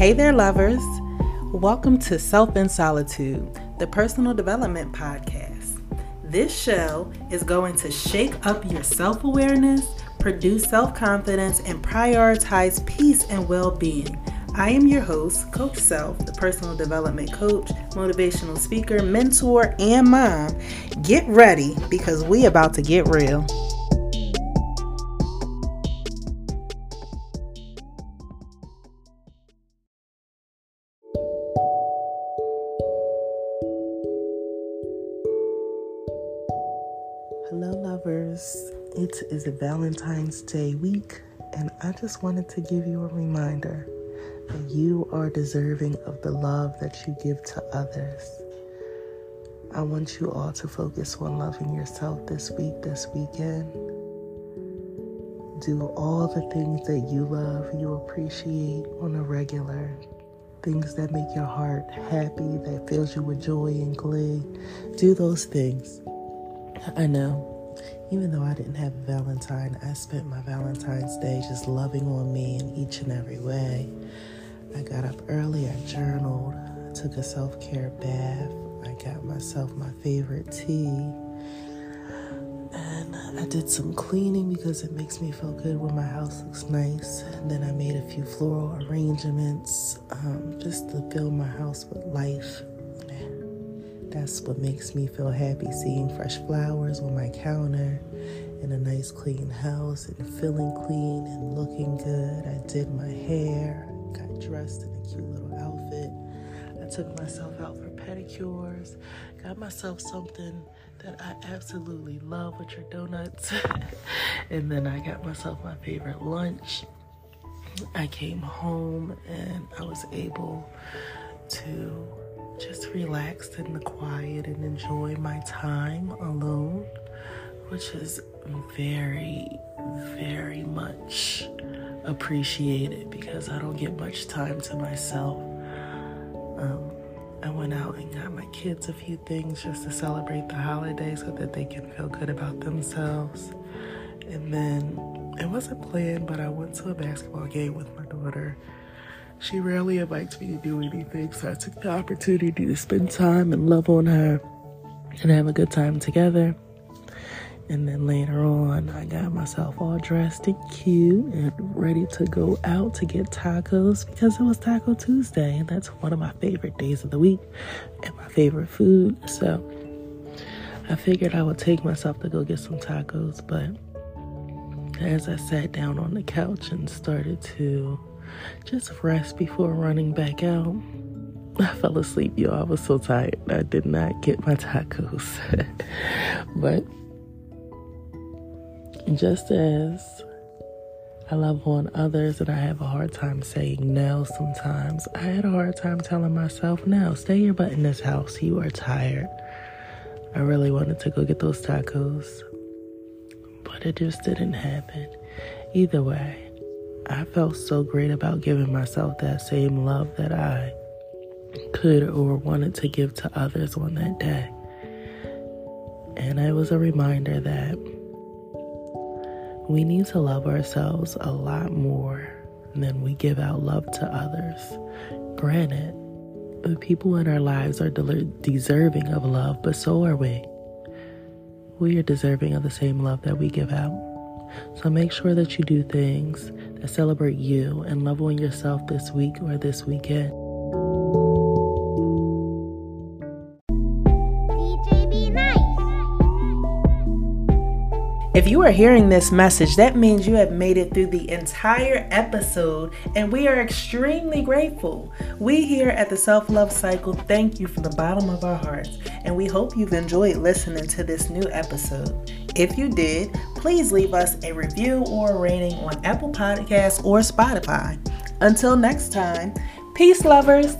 Hey there, lovers. Welcome to Self in Solitude, the personal development podcast. This show is going to shake up your self awareness, produce self confidence, and prioritize peace and well being. I am your host, Coach Self, the personal development coach, motivational speaker, mentor, and mom. Get ready because we about to get real. Hello, lovers. It is a Valentine's Day week, and I just wanted to give you a reminder that you are deserving of the love that you give to others. I want you all to focus on loving yourself this week, this weekend. Do all the things that you love, you appreciate on a regular. Things that make your heart happy, that fills you with joy and glee. Do those things. I know. Even though I didn't have a Valentine, I spent my Valentine's Day just loving on me in each and every way. I got up early, I journaled, I took a self care bath, I got myself my favorite tea, and I did some cleaning because it makes me feel good when my house looks nice. And then I made a few floral arrangements um, just to fill my house with life. That's what makes me feel happy seeing fresh flowers on my counter in a nice clean house and feeling clean and looking good. I did my hair, got dressed in a cute little outfit. I took myself out for pedicures, got myself something that I absolutely love, which are donuts. and then I got myself my favorite lunch. I came home and I was able to just relax in the quiet and enjoy my time alone, which is very, very much appreciated because I don't get much time to myself. Um, I went out and got my kids a few things just to celebrate the holiday so that they can feel good about themselves. And then it wasn't planned, but I went to a basketball game with my daughter she rarely invites me to do anything, so I took the opportunity to spend time and love on her and have a good time together. And then later on, I got myself all dressed and cute and ready to go out to get tacos because it was Taco Tuesday, and that's one of my favorite days of the week and my favorite food. So I figured I would take myself to go get some tacos, but as I sat down on the couch and started to just rest before running back out. I fell asleep, y'all. I was so tired. I did not get my tacos. but just as I love on others and I have a hard time saying no sometimes, I had a hard time telling myself, no, stay your butt in this house. You are tired. I really wanted to go get those tacos, but it just didn't happen. Either way, I felt so great about giving myself that same love that I could or wanted to give to others on that day. And it was a reminder that we need to love ourselves a lot more than we give out love to others. Granted, the people in our lives are de- deserving of love, but so are we. We are deserving of the same love that we give out. So make sure that you do things that celebrate you and love on yourself this week or this weekend. If you are hearing this message, that means you have made it through the entire episode, and we are extremely grateful. We here at the Self Love Cycle thank you from the bottom of our hearts, and we hope you've enjoyed listening to this new episode. If you did, please leave us a review or a rating on Apple Podcasts or Spotify. Until next time, peace, lovers.